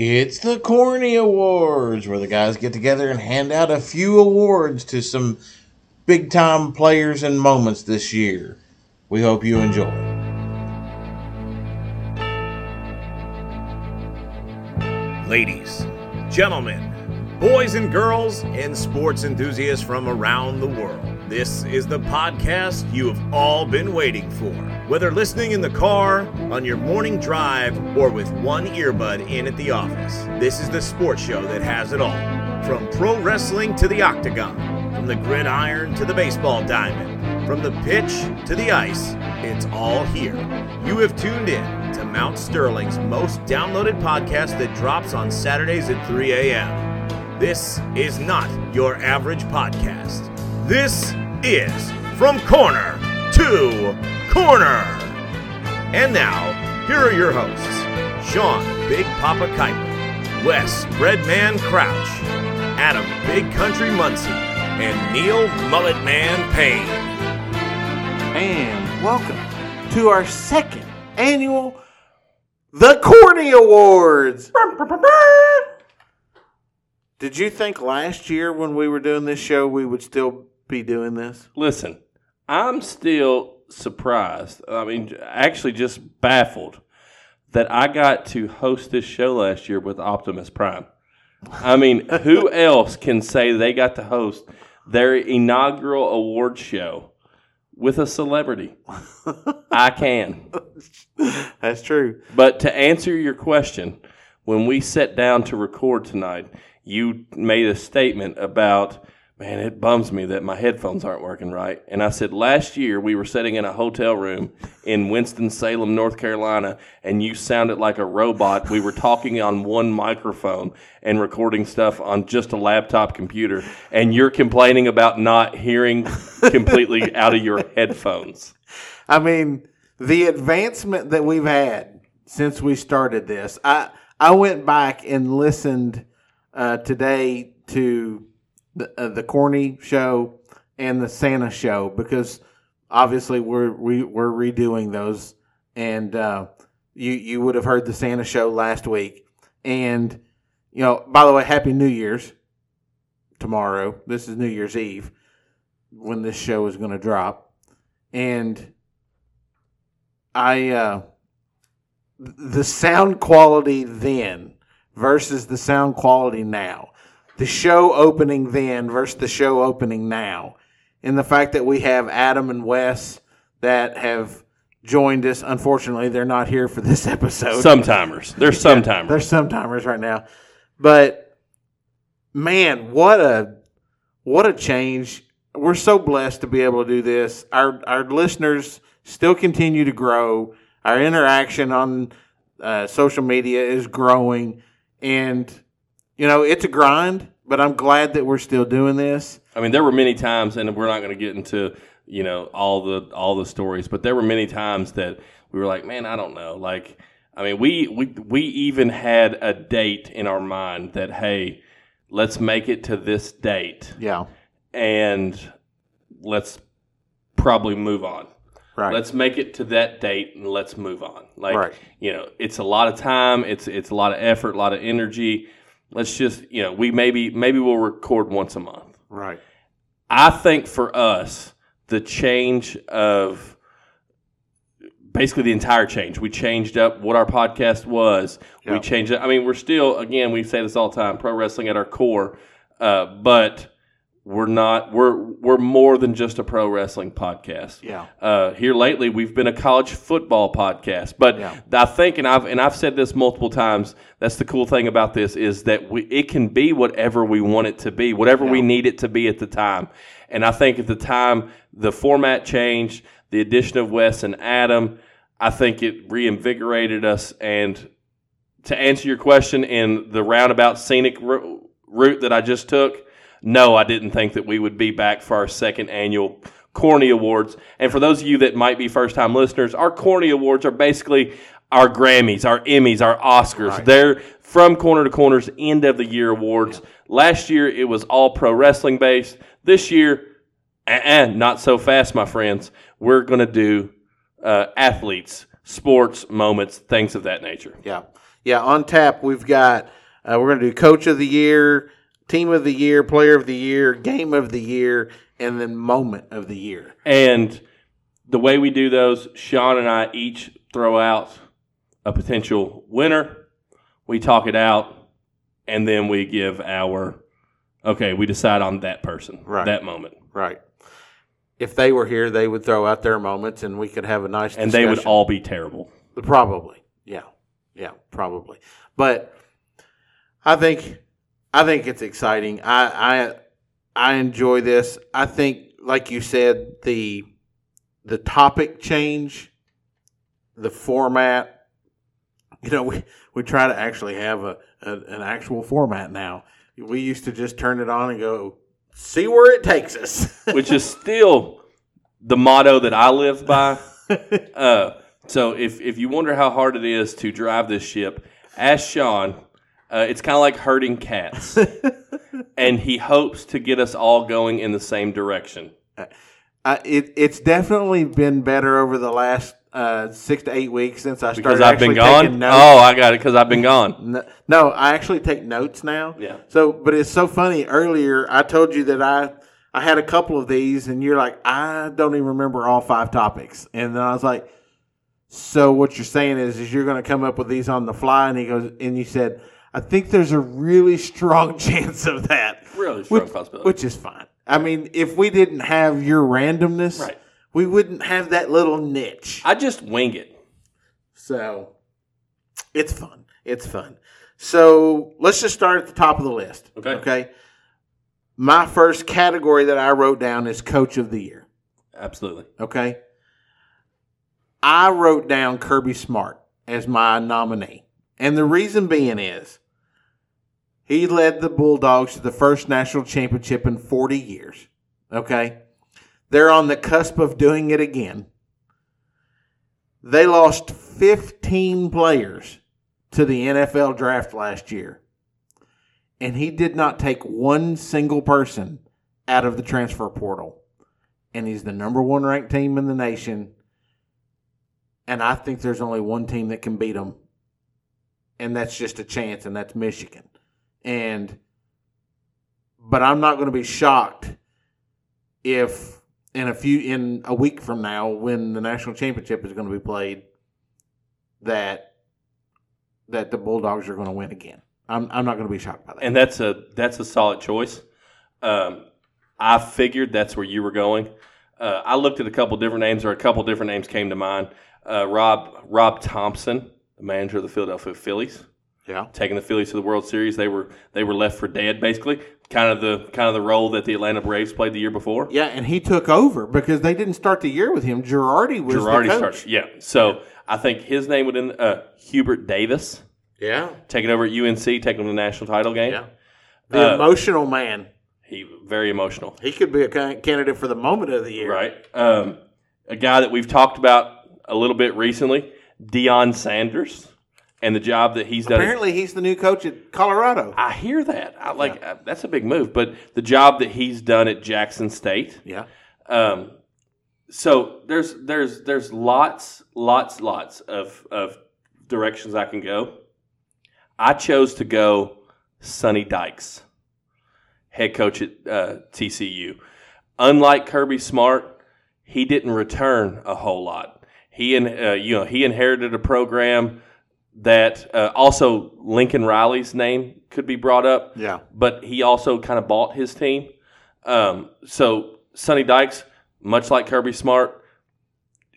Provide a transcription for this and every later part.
It's the Corny Awards, where the guys get together and hand out a few awards to some big time players and moments this year. We hope you enjoy. Ladies, gentlemen, boys and girls, and sports enthusiasts from around the world. This is the podcast you have all been waiting for. Whether listening in the car, on your morning drive, or with one earbud in at the office, this is the sports show that has it all. From pro wrestling to the octagon, from the gridiron to the baseball diamond, from the pitch to the ice, it's all here. You have tuned in to Mount Sterling's most downloaded podcast that drops on Saturdays at 3 a.m. This is not your average podcast. This is From Corner to Corner. And now, here are your hosts Sean Big Papa Kuiper, Wes Breadman Crouch, Adam Big Country Muncie, and Neil Mullet Man Payne. And welcome to our second annual The Corny Awards. Did you think last year when we were doing this show we would still be doing this? Listen, I'm still surprised. I mean, actually, just baffled that I got to host this show last year with Optimus Prime. I mean, who else can say they got to host their inaugural award show with a celebrity? I can. That's true. But to answer your question, when we sat down to record tonight, you made a statement about, man, it bums me that my headphones aren't working right. And I said, last year we were sitting in a hotel room in Winston-Salem, North Carolina, and you sounded like a robot. We were talking on one microphone and recording stuff on just a laptop computer. And you're complaining about not hearing completely out of your headphones. I mean, the advancement that we've had since we started this, I I went back and listened uh, today to the uh, the corny show and the Santa show because obviously we're we, we're redoing those, and uh, you you would have heard the Santa show last week, and you know by the way, Happy New Year's tomorrow. This is New Year's Eve when this show is going to drop, and I uh, the sound quality then versus the sound quality now, the show opening then versus the show opening now, and the fact that we have Adam and Wes that have joined us. Unfortunately, they're not here for this episode. Sometimers. They're sometimers. They're sometimers right now, but man, what a what a change! We're so blessed to be able to do this. Our our listeners still continue to grow. Our interaction on uh, social media is growing, and you know it's a grind. But I'm glad that we're still doing this. I mean, there were many times, and we're not going to get into you know all the all the stories, but there were many times that we were like, man, I don't know. Like, I mean, we we we even had a date in our mind that hey, let's make it to this date, Yeah, and let's probably move on. right. Let's make it to that date and let's move on. Like Right. you know, it's a lot of time, it's it's a lot of effort, a lot of energy. Let's just you know, we maybe maybe we'll record once a month. right. I think for us, the change of basically the entire change. We changed up what our podcast was. We changed it. I mean, we're still again, we say this all the time, pro wrestling at our core, uh, but we're not we're we're more than just a pro wrestling podcast. Yeah. Uh, here lately, we've been a college football podcast, but Yeah. I think, and I've and I've said this multiple times. That's the cool thing about this is that we it can be whatever we want it to be, whatever we need it to be at the time. And I think at the time the format changed, the addition of Wes and Adam, I think it reinvigorated us. And to answer your question in the roundabout scenic ro- route that I just took, no, I didn't think that we would be back for our second annual Corny Awards. And for those of you that might be first time listeners, our Corny Awards are basically our Grammys, our Emmys, our Oscars. Right. They're from corner to corner's end of the year awards. Last year it was all pro wrestling based. This year, uh not so fast, my friends. We're going to do uh, athletes, sports, moments, things of that nature. Yeah. Yeah, on tap we've got uh, we're going to do coach of the year, team of the year, player of the year, game of the year, and then moment of the year. And the way we do those, Sean and I each throw out a potential winner. We talk it out, and then we give our okay. We decide on that person, Right. that moment, Right. If they were here, they would throw out their moments, and we could have a nice. and they would all be terrible. Probably, yeah, yeah, probably. But I think, I think it's exciting. I, I, I enjoy this. I think, like you said, the, the topic change, the format. You know, we we try to actually have a, a an actual format now. We used to just turn it on and go, see where it takes us. which is still the motto that I live by. Uh, so if if you wonder how hard it is to drive this ship, ask Sean. Uh, it's kind of like herding cats, and he hopes to get us all going in the same direction. Uh, it, it's definitely been better over the last uh, six to eight weeks since I started. Because I've been gone. Oh, I got it. Because I've been gone. No, no, I actually take notes now. Yeah. So, but it's so funny. Earlier, I told you that I I had a couple of these, and you're like, I don't even remember all five topics, and then I was like, so what you're saying is, is you're going to come up with these on the fly? And he goes, and you said, I think there's a really strong chance of that. Really strong which, possibility. which is fine. I mean, if we didn't have your randomness, Right. we wouldn't have that little niche. I just wing it. So it's fun. It's fun. So let's just start at the top of the list. Okay. Okay. My first category that I wrote down is coach of the year. Absolutely. Okay. I wrote down Kirby Smart as my nominee. And the reason being is he led the Bulldogs to the first national championship in 40 years. Okay. They're on the cusp of doing it again. They lost 15 players to the NFL draft last year. And he did not take one single person out of the transfer portal. And he's the number one ranked team in the nation. And I think there's only one team that can beat them. And that's just a chance, and that's Michigan. And, but I'm not going to be shocked if in a few, in a week from now, when the national championship is going to be played, that, that the Bulldogs are going to win again. I'm, I'm not going to be shocked by that. And that's a that's a solid choice. Um, I figured that's where you were going. Uh, I looked at a couple different names, or a couple different names came to mind. Uh, Rob Rob Thompson, the manager of the Philadelphia Phillies, yeah. taking the Phillies to the World Series. They were they were left for dead, basically. Kind of the kind of the role that the Atlanta Braves played the year before. Yeah, and he took over because they didn't start the year with him. Girardi was Girardi started. Yeah. So I think his name would in uh, Hubert Davis Yeah, taking over at UNC, taking them to the national title game. yeah. The Uh, emotional man. He very emotional. He could be a candidate for the moment of the year. Right. Um, a guy that we've talked about a little bit recently, Deion Sanders, and the job that he's done. Apparently, he's the new coach at Colorado. I hear that. I like uh, that's a big move, but the job that he's done at Jackson State. Yeah, Um, so there's there's there's lots lots lots of of directions I can go. I chose to go Sonny Dykes, head coach at uh, TCU. Unlike Kirby Smart, he didn't return a whole lot. He and uh, you know he inherited a program that uh, also Lincoln Riley's name could be brought up yeah, but he also kind of bought his team. Um, so Sonny Dykes, much like Kirby Smart,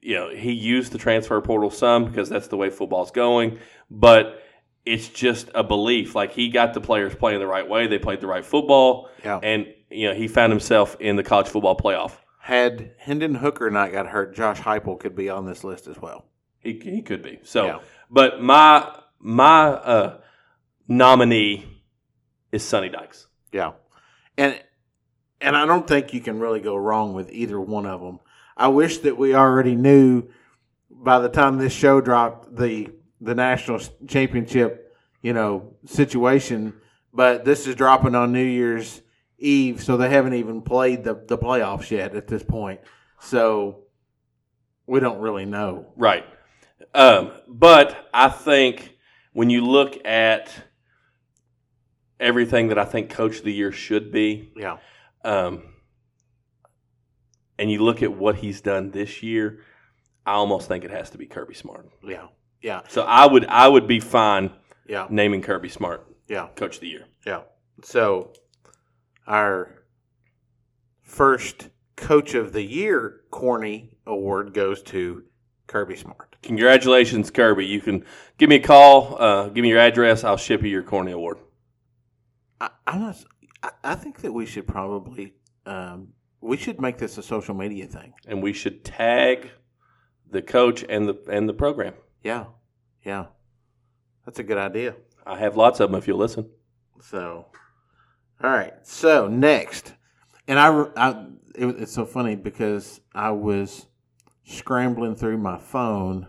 you know, he used the transfer portal some because that's the way football's going. But it's just a belief. Like he got the players playing the right way, they played the right football, yeah. and you know he found himself in the college football playoff. Had Hendon Hooker not got hurt, Josh Heupel could be on this list as well. He, he could be. So, Yeah. but my my uh, nominee is Sonny Dykes. Yeah, and and I don't think you can really go wrong with either one of them. I wish that we already knew by the time this show dropped the the national championship, you know, situation. But this is dropping on New Year's Eve, so they haven't even played the the playoffs yet at this point. So we don't really know. Right. Um, but I think when you look at everything that I think Coach of the Year should be, Yeah. um, and you look at what he's done this year, I almost think it has to be Kirby Smart. Yeah. Yeah. So I would I would be fine Yeah. naming Kirby Smart Yeah. Coach of the Year. Yeah. So our first coach of the year corny award goes to Kirby Smart. Congratulations, Kirby. You can give me a call, uh, give me your address. I'll ship you your Corny Award. I, I'm not, I, I think that we should probably um, we should make this a social media thing. And we should tag the coach and the and the program. Yeah. Yeah. That's a good idea. I have lots of them if you'll listen. So, all right. So next, and I, I it, it's so funny because I was scrambling through my phone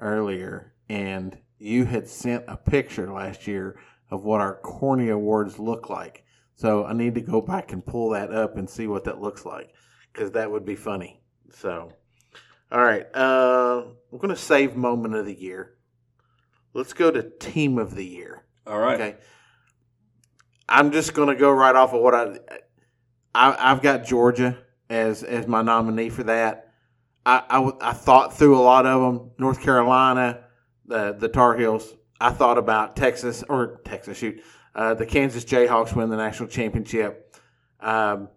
earlier, and you had sent a picture last year of what our corny awards look like. So I need to go back and pull that up and see what that looks like because that would be funny. So, all right. Uh, we're going to save moment of the year. Let's go to team of the year. All right. Okay. I'm just to go right off of what I, I I've got Georgia as as my nominee for that. I I thought through a lot of them. North Carolina, the the Tar Heels. I thought about Texas or Texas shoot uh, the Kansas Jayhawks win the national championship. Um,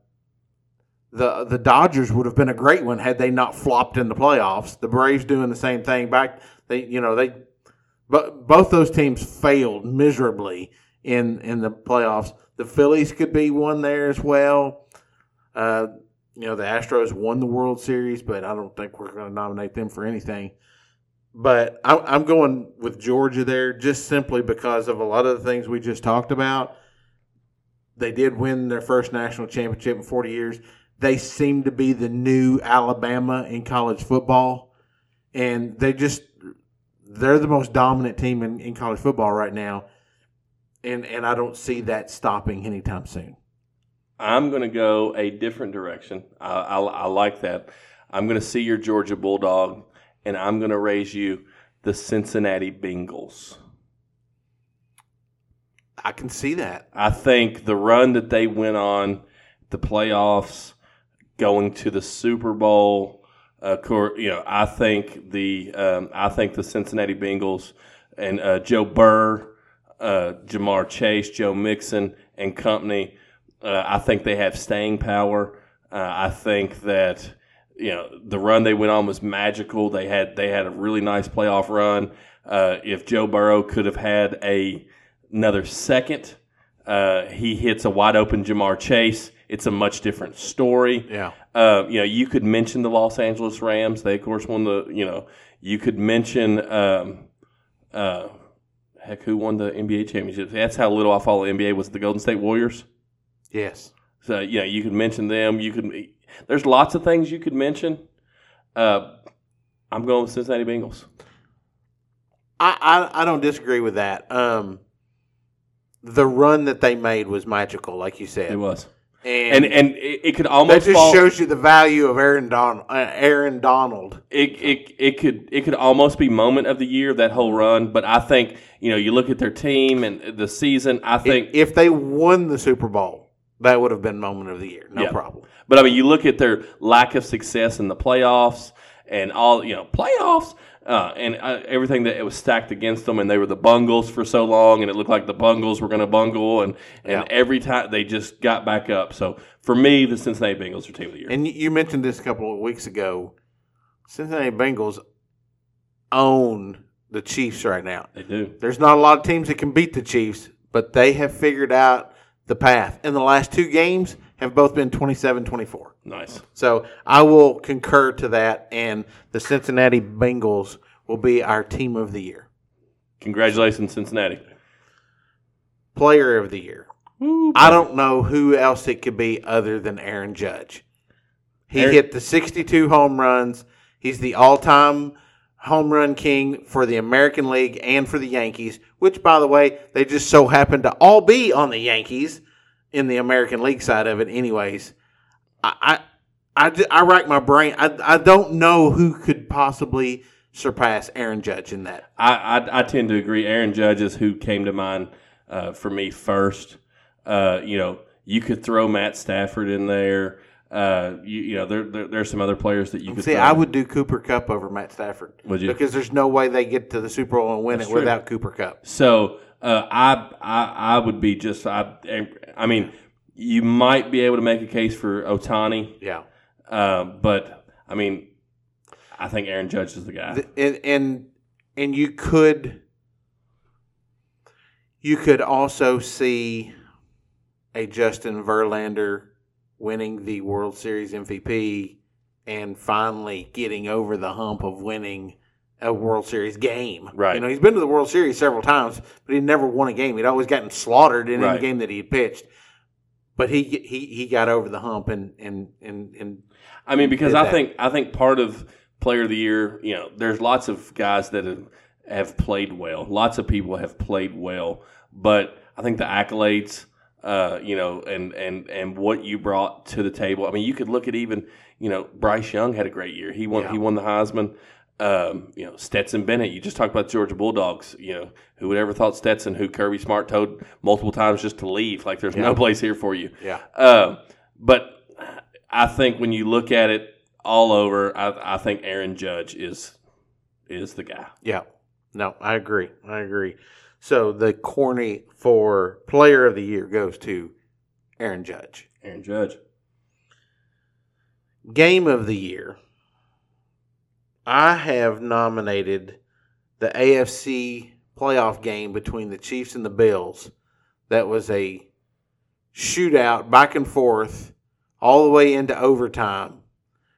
the the Dodgers would have been a great one had they not flopped in the playoffs. The Braves doing the same thing back. They you know they but both those teams failed miserably in in the playoffs. The Phillies could be one there as well. Uh, you know, the Astros won the World Series, but I don't think we're going to nominate them for anything. But I, I'm going with Georgia there just simply because of a lot of the things we just talked about. They did win their first national championship in 40 years. They seem to be the new Alabama in college football. And they just they're the most dominant team in, in college football right now, and and I don't see that stopping anytime soon. I'm going to go a different direction. I, I, I like that. I'm going to see your Georgia Bulldog, and I'm going to raise you the Cincinnati Bengals. I can see that. I think the run that they went on, the playoffs, going to the Super Bowl, uh, you know, I think the um, I think the Cincinnati Bengals and uh, Joe Burrow, uh, Ja'Marr Chase, Joe Mixon, and company. Uh, I think they have staying power. Uh, I think that you know the run they went on was magical. They had they had a really nice playoff run. Uh, if Joe Burrow could have had a another second, uh, he hits a wide open Ja'Marr Chase. It's a much different story. Yeah. Uh, you know, you could mention the Los Angeles Rams. They, of course, won the. You know, you could mention. Um, uh, heck, who won the NBA championship? That's how little I follow NBA. Was the Golden State Warriors? Yes. So you know, you could mention them. You could. There's lots of things you could mention. Uh, I'm going with Cincinnati Bengals. I, I I don't disagree with that. Um, the run that they made was magical, like you said, It was, and and and it, it could that almost just fall, shows you the value of Aaron Donald. Uh, Aaron Donald. it, it it could it could almost be moment of the year that whole run. But I think you know you look at their team and the season. I think, if they won the Super Bowl, that would have been moment of the year, no Yeah. problem. but I mean you look at their lack of success in the playoffs and all you know playoffs. Uh, and uh, everything that it was stacked against them, and they were the bungles for so long, and it looked like the bungles were going to bungle, and and Yeah. every time they just got back up. So for me, the Cincinnati Bengals are team of the year. And you- you mentioned this a couple of weeks ago. Cincinnati Bengals own the Chiefs right now. they do. There's not a lot of teams that can beat the Chiefs, but they have figured out the path. In the last two games have both been 27 24. Nice. So I will concur to that, and the Cincinnati Bengals will be our team of the year. Congratulations, Cincinnati. Player of the year. Woo, I don't know who else it could be other than Aaron Judge. He Aaron- hit the 62 home runs. He's the all time home run king for the American League and for the Yankees, which, by the way, they just so happen to all be on the Yankees in the American League side of it, anyways. I, I, I, I rack my brain. I, I don't know who could possibly surpass Aaron Judge in that. I, I, I tend to agree. Aaron Judge is who came to mind uh, for me first. Uh, you know, you could throw Matt Stafford in there. Uh, you, you know, there, there there's some other players that you could See, throw. I would do Cooper Kupp over Matt Stafford Would you? because there's no way they get to the Super Bowl and win That's it true. without Cooper Kupp. So uh, I, I I would be just I I mean you might be able to make a case for Ohtani, Yeah. uh, but I mean I think Aaron Judge is the guy. The- and and and you could you could also see a Justin Verlander winning the World Series MVP and finally getting over the hump of winning a World Series game. Right. You know, he's been to the World Series several times, but he never won a game. He'd always gotten slaughtered in Right. any game that he had pitched. But he he he got over the hump and and and, and I mean, because I that. think I think part of Player of the Year, you know, there's lots of guys that have, have played well. Lots of people have played well, but I think the accolades, uh, you know, and and and what you brought to the table. I mean, you could look at even, you know, Bryce Young had a great year. He won. Yeah. He won the Heisman. Um, you know, Stetson Bennett. You just talked about Georgia Bulldogs. You know, who would ever thought Stetson, who Kirby Smart told multiple times just to leave, like there's Yeah. no place here for you. yeah. Uh, but I think when you look at it all over, I, I think Aaron Judge is is the guy. Yeah. No, I agree. I agree. So the corny for player of the year goes to Aaron Judge. Aaron Judge. Game of the year. I have nominated the AFC playoff game between the Chiefs and the Bills. That was a shootout back and forth all the way into overtime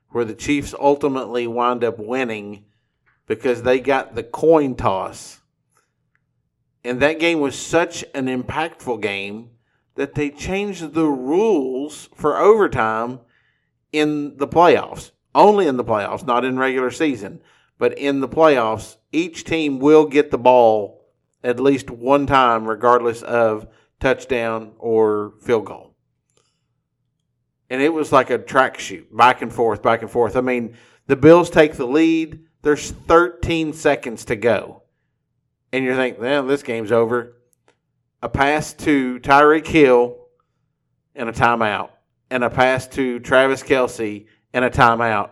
where the Chiefs ultimately wound up winning because they got the coin toss. And that game was such an impactful game that they changed the rules for overtime in the playoffs. Only in the playoffs, not in regular season. But in the playoffs, each team will get the ball at least one time, regardless of touchdown or field goal. And it was like a track shoot, back and forth, back and forth. I mean, the Bills take the lead. There's 13 seconds to go. And you're thinking, well, this game's over. A pass to Tyreek Hill and a timeout. And a pass to Travis Kelce and a timeout.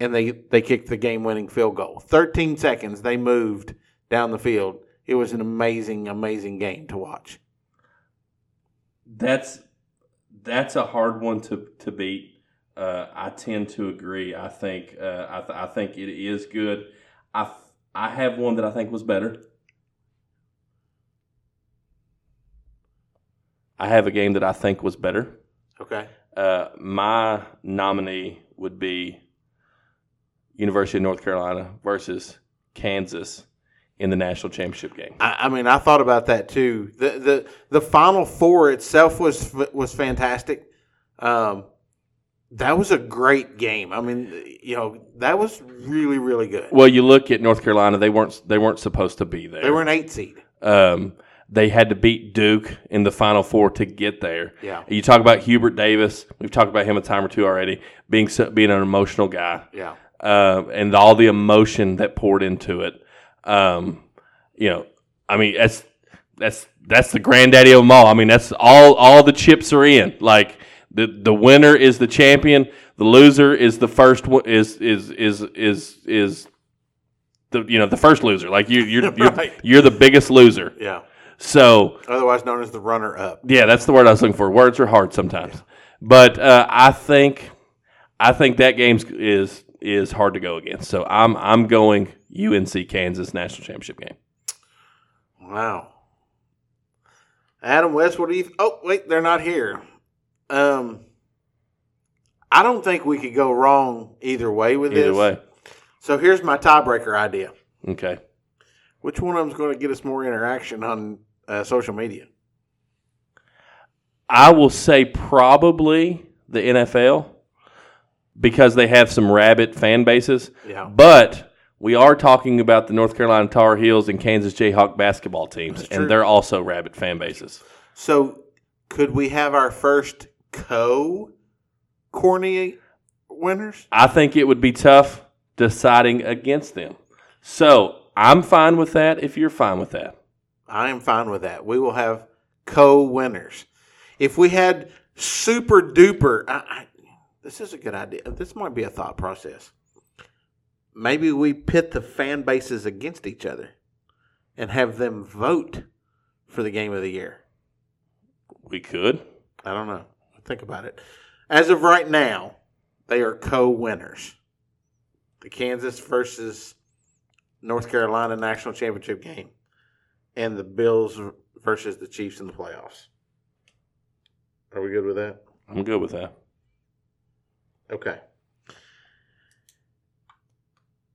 And they, they kicked the game winning field goal. 13 seconds, they moved down the field. It was an amazing, amazing game to watch. That's that's a hard one to to beat. Uh, I tend to agree. I think uh, I, th- I think it is good. I f- I have one that I think was better. I have a game that I think was better. Okay. Uh, my nominee would be University of North Carolina versus Kansas in the national championship game. I, I mean, I thought about that too. The the the Final Four itself was was fantastic. Um, that was a great game. I mean, you know, that was really really good. Well, you look at North Carolina; they weren't they weren't supposed to be there. They were an eight seed. Um, they had to beat Duke in the Final Four to get there. Yeah. You talk about Hubert Davis. We've talked about him a time or two already. Being being an emotional guy. Yeah. uh, and all the emotion that poured into it. Um, you know, I mean, that's that's that's the granddaddy of them all. I mean, that's all all the chips are in. Like the the winner is the champion. The loser is the first one. Is is is is is the you know the first loser. Like you you're you're, Right. you're the biggest loser. Yeah. So Otherwise known as the runner up. yeah, that's the word I was looking for. Words are hard sometimes, but uh, I think I think that game is is hard to go against. So I'm I'm going UNC Kansas national championship game. Wow. Adam West, what do you? Oh, wait, they're not here. Um, I don't think we could go wrong either way with this. Either way, So here's my tiebreaker idea. okay. Which one of them is going to get us more interaction on uh, social media? I will say probably the NFL because they have some rabid fan bases. Yeah. But we are talking about the North Carolina Tar Heels and Kansas Jayhawk basketball teams, and they're also rabid fan bases. So could we have our first co corny winners? I think it would be tough deciding against them. So I'm fine with that if you're fine with that. I am fine with that. We will have co-winners. If we had super duper, I, I, this is a good idea. This might be a thought process. Maybe we pit the fan bases against each other and have them vote for the game of the year. We could. I don't know. Think about it. As of right now, they are co-winners. The Kansas versus North Carolina national championship game, and the Bills versus the Chiefs in the playoffs. Are we good with that? I'm good with that. Okay.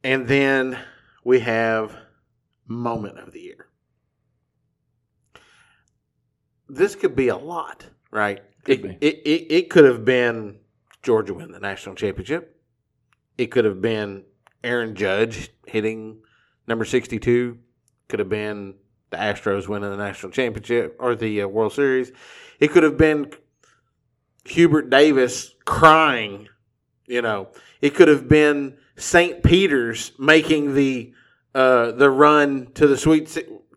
And then we have moment of the year. This could be a lot, right? Could it. It, it, it could have been Georgia win the national championship. It could have been Aaron Judge hitting number 62. Could have been the Astros winning the national championship or the uh, World Series. It could have been Hubert Davis crying. You know, it could have been St. Peter's making the uh, the run to the sweet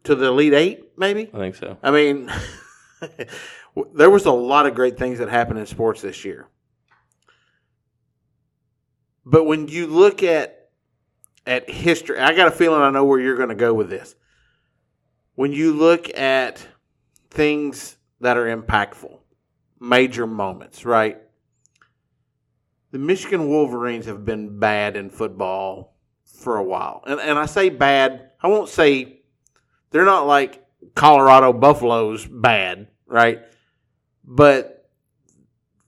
to the Elite Eight. Maybe I think so. I mean, there was a lot of great things that happened in sports this year. But when you look at at history, I got a feeling I know where you're going to go with this. When you look at things that are impactful, major moments, right? The Michigan Wolverines have been bad in football for a while. And and I say bad, I won't say they're not like Colorado Buffaloes bad, right? But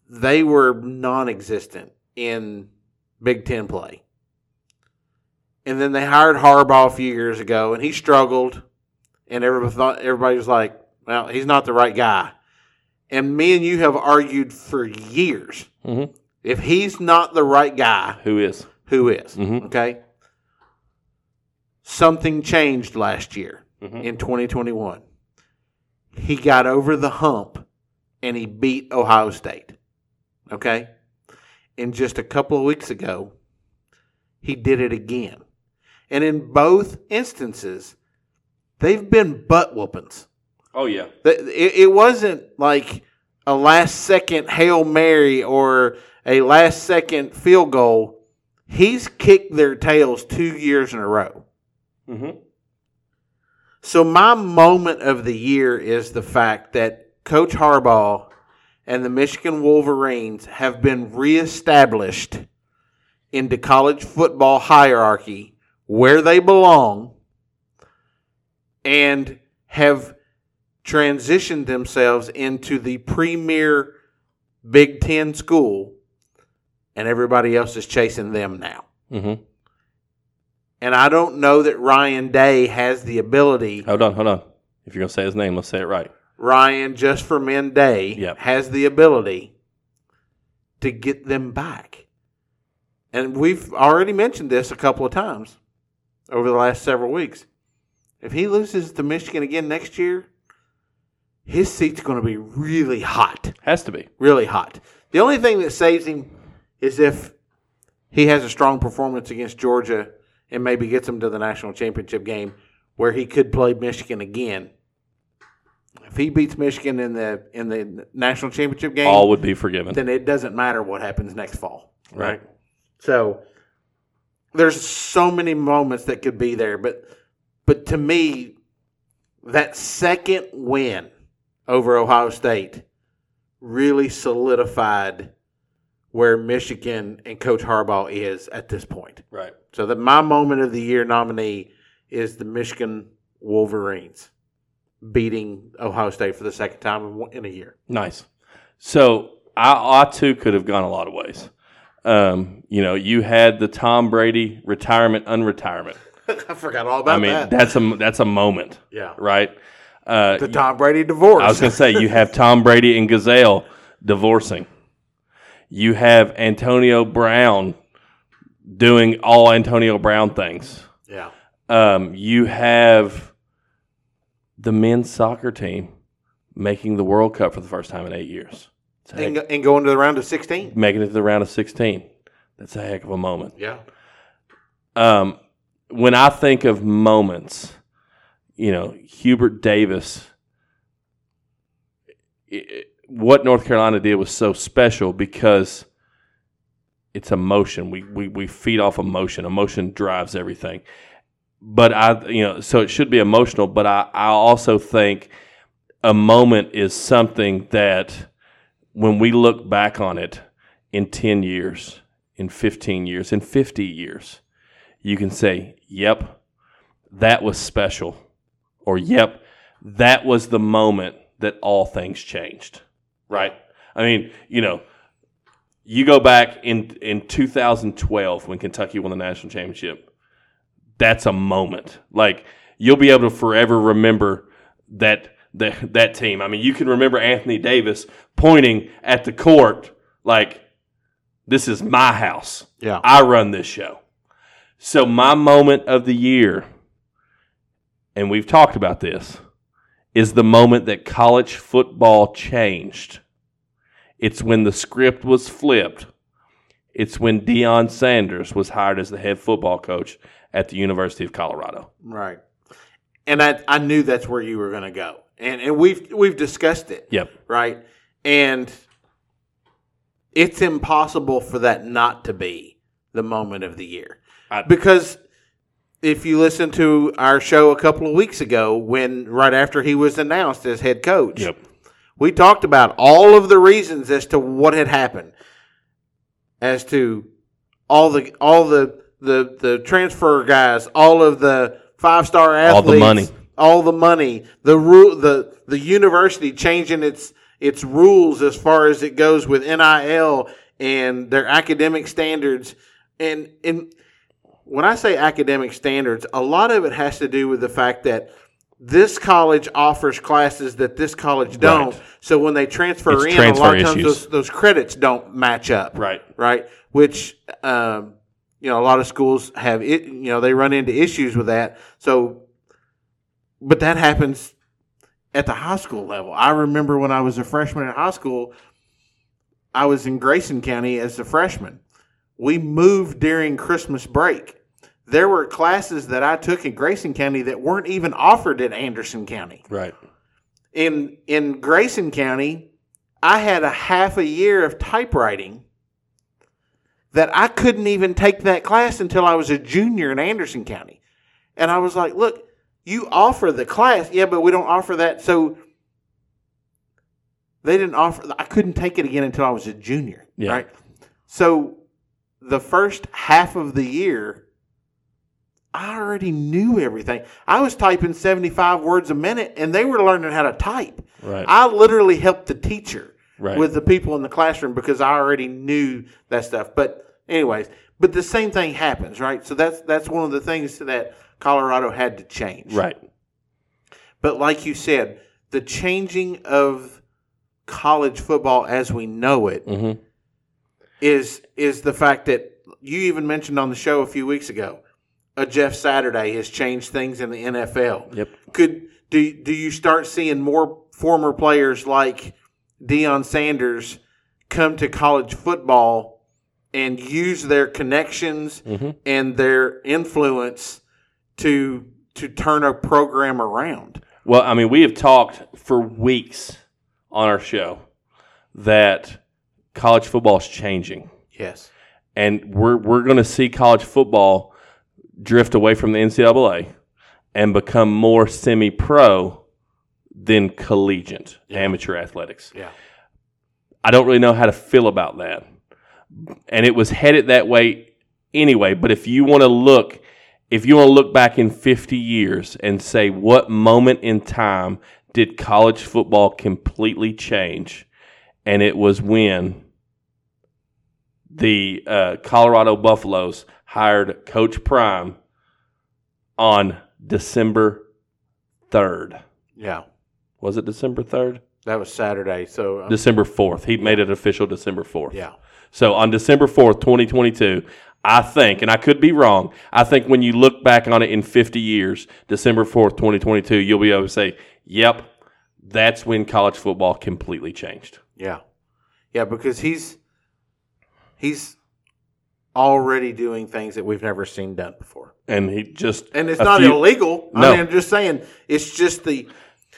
they were non existent in Big Ten play. And then they hired Harbaugh a few years ago, and he struggled. And everybody thought everybody was like, "Well, he's not the right guy." And me and you have argued for years. hmm If he's not the right guy, Who is? who is? Mhm. Okay. Something changed last year Mhm. in 2021. He got over the hump and he beat Ohio State. Okay. And just a couple of weeks ago, he did it again. And in both instances, they've been butt whoopings. Oh yeah. It, it wasn't like a last second Hail Mary or a last second field goal. He's kicked their tails two years in a row. hmm So, my moment of the year is the fact that Coach Harbaugh and the Michigan Wolverines have been reestablished into college football hierarchy where they belong and have transitioned themselves into the premier Big Ten school, and everybody else is chasing them now. hmm And I don't know that Ryan Day has the ability. Hold on, hold on. If you're gonna say his name, let's say it right. Ryan, just for men day, Yep. has the ability to get them back. And we've already mentioned this a couple of times over the last several weeks. If he loses to Michigan again next year, his seat's going to be really hot. Has to be. Really hot. The only thing that saves him is if he has a strong performance against Georgia and maybe gets him to the national championship game where he could play Michigan again. If he beats Michigan in the in the national championship game, All would be forgiven. then it doesn't matter what happens next fall. Right. So there's so many moments that could be there, but but to me, that second win over Ohio State really solidified where Michigan and Coach Harbaugh is at this point. Right. So that my moment of the year nominee is the Michigan Wolverines beating Ohio State for the second time in a year. Nice. So I, I too could have gone a lot of ways. Um, you know, you had the Tom Brady retirement, unretirement. I forgot all about I mean, that. that's a that's a moment, yeah. right? Uh, The Tom Brady divorce. I was going to say you have Tom Brady and Gisele divorcing. You have Antonio Brown doing all Antonio Brown things. yeah. Um, you have the men's soccer team making the World Cup for the first time in eight years. It's And, heck- and going to the round of 16. making it to the round of 16. That's a heck of a moment. Yeah. Um, when I think of moments, you know, Hubert Davis, it, what North Carolina did was so special because it's emotion. We, we, we feed off emotion. Emotion drives everything. But I, you know, so it should be emotional, but I, I also think a moment is something that when we look back on it in 10 years, in 15 years, in 50 years, you can say, yep, that was special. Or, yep, that was the moment that all things changed. Right? I mean, you know, you go back in in 2012 when Kentucky won the national championship. That's a moment. Like you'll be able to forever remember that that that team. I mean, you can remember Anthony Davis pointing at the court like this is my house. Yeah. I run this show. So my moment of the year and we've talked about this is the moment that college football changed. It's when the script was flipped. It's when Deion Sanders was hired as the head football coach at the University of Colorado. Right. And I, I knew that's where you were going to go. And, and we've we've discussed it. Yep. Right. And it's impossible for that not to be the moment of the year. I- because if you listen to our show a couple of weeks ago, when right after he was announced as head coach, Yep. we talked about all of the reasons as to what had happened, as to all the all the the the transfer guys, all of the five star athletes, All the money. All the money, the rule, the the university changing its its rules as far as it goes with NIL and their academic standards, and and when I say academic standards, a lot of it has to do with the fact that this college offers classes that this college don't. Right. So when they transfer It's in, a transfer lot of times those, those credits don't match up. Right. Right. Which, um, you know, a lot of schools have it, you know, they run into issues with that. So, but that happens at the high school level. I remember when I was a freshman in high school, I was in Grayson County as a freshman. We moved during Christmas break. There were classes that I took in Grayson County that weren't even offered at Anderson County. Right. In in Grayson County, I had a half a year of typewriting that I couldn't even take that class until I was a junior in Anderson County. And I was like, look, you offer the class. Yeah, but we don't offer that. So they didn't offer I couldn't take it again until I was a junior. Yeah. Right. So the first half of the year, I already knew everything. I was typing 75 words a minute and they were learning how to type. Right. I literally helped the teacher Right. with the people in the classroom because I already knew that stuff. But anyways, but the same thing happens, right? So that's that's one of the things that Colorado had to change. right. But like you said, the changing of college football as we know it Mhm. is is the fact that you even mentioned on the show a few weeks ago, a Jeff Saturday has changed things in the NFL. Yep. Could do do you start seeing more former players like Deion Sanders come to college football and use their connections mm-hmm. and their influence to to turn a program around? Well, I mean, we have talked for weeks on our show that college football is changing, Yes. and we're we're going to see college football drift away from the NCAA and become more semi-pro than collegiate amateur athletics. Yeah. I don't really know how to feel about that. And it was headed that way anyway. But if you want to look, if you want to look back in 50 years and say what moment in time did college football completely change, and it was when the uh, Colorado Buffaloes hired Coach Prime on December 3rd. Yeah. Was it December 3rd? That was Saturday. So um, December 4th. He made it official December 4th. yeah. So on December 4th, 2022, I think, and I could be wrong, I think when you look back on it in 50 years, December 4th, 2022, you'll be able to say, yep, that's when college football completely changed. Yeah. Yeah, because he's he's already doing things that we've never seen done before. And he just And it's not few- illegal. No. I mean, I'm just saying it's just the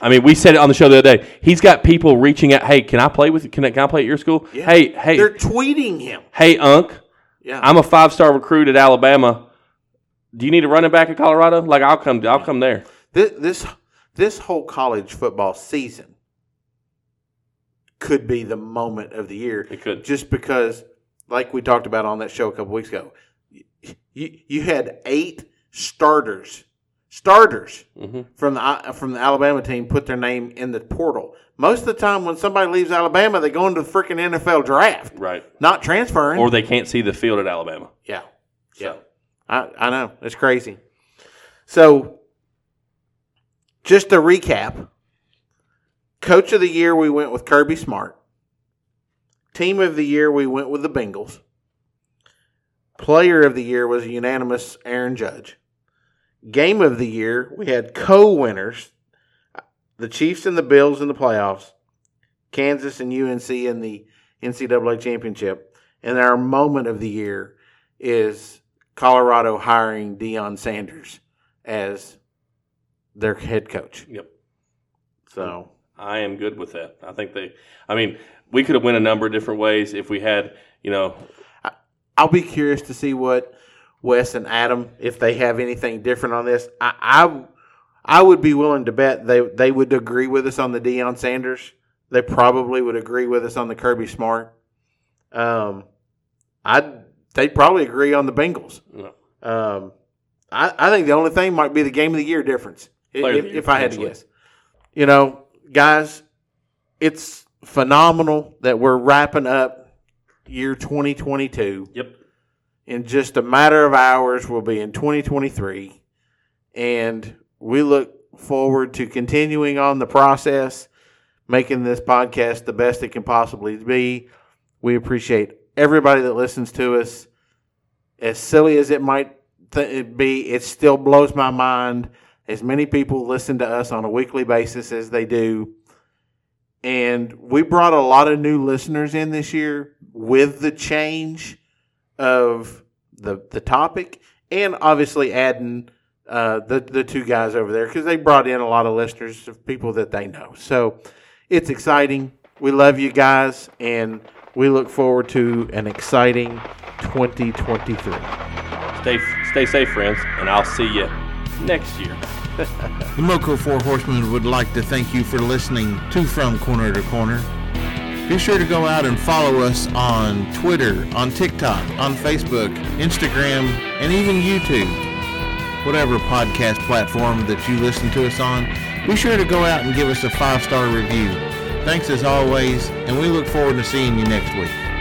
I mean, we said it on the show the other day. He's got people reaching out. Hey, can I play with? Can I, can I play at your school? Hey, hey, they're tweeting him. hey, Unc. Yeah. I'm a five star recruit at Alabama. Do you need a running back in Colorado? Like, I'll come. I'll come there. this this this whole college football season could be the moment of the year. It could. just because, like we talked about on that show a couple weeks ago, you you had eight starters starters hmm from the uh, from the Alabama team put their name in the portal. Most of the time, when somebody leaves Alabama, they go into the freaking NFL draft, Right. not transferring. Or they can't see the field at Alabama. yeah, yeah. I, I know. It's crazy. So, just to recap Coach of the Year, we went with Kirby Smart. Team of the Year, we went with the Bengals. Player of the Year was a unanimous Aaron Judge. Game of the Year, we had co winners the Chiefs and the Bills in the playoffs, Kansas and UNC in the NCAA championship. And our moment of the year is Colorado hiring Deion Sanders as their head coach. yep. So I am good with that. I think they. I mean, we could have went a number of different ways if we had, you know, I'll be curious to see what Wes and Adam, if they have anything different on this. I I, I would be willing to bet they they would agree with us on the Deion Sanders. They probably would agree with us on the Kirby Smart. Um, I they'd probably agree on the Bengals. know, Um, I, I think the only thing might be the game of the year difference. i- Player of If, year, if I had to guess, you know, guys, it's phenomenal that we're wrapping up year 2022 yep. In just a matter of hours. We'll be in 2023, and we look forward to continuing on the process, making this podcast the best it can possibly be. We appreciate everybody that listens to us. As silly as it might th- be, it still blows my mind. As many people listen to us on a weekly basis as they do. And we brought a lot of new listeners in this year with the change of the the topic, and obviously adding uh, the the two guys over there because they brought in a lot of listeners of people that they know. So it's exciting. We love you guys, and we look forward to an exciting 2023. Stay stay safe, friends, and I'll see you next year. The Moco Four Horsemen would like to thank you for listening to From Corner to Corner. Be sure to go out and follow us on Twitter, on TikTok, on Facebook, Instagram, and even YouTube. Whatever podcast platform that you listen to us on, be sure to go out and give us a five star review. Thanks as always, and we look forward to seeing you next week.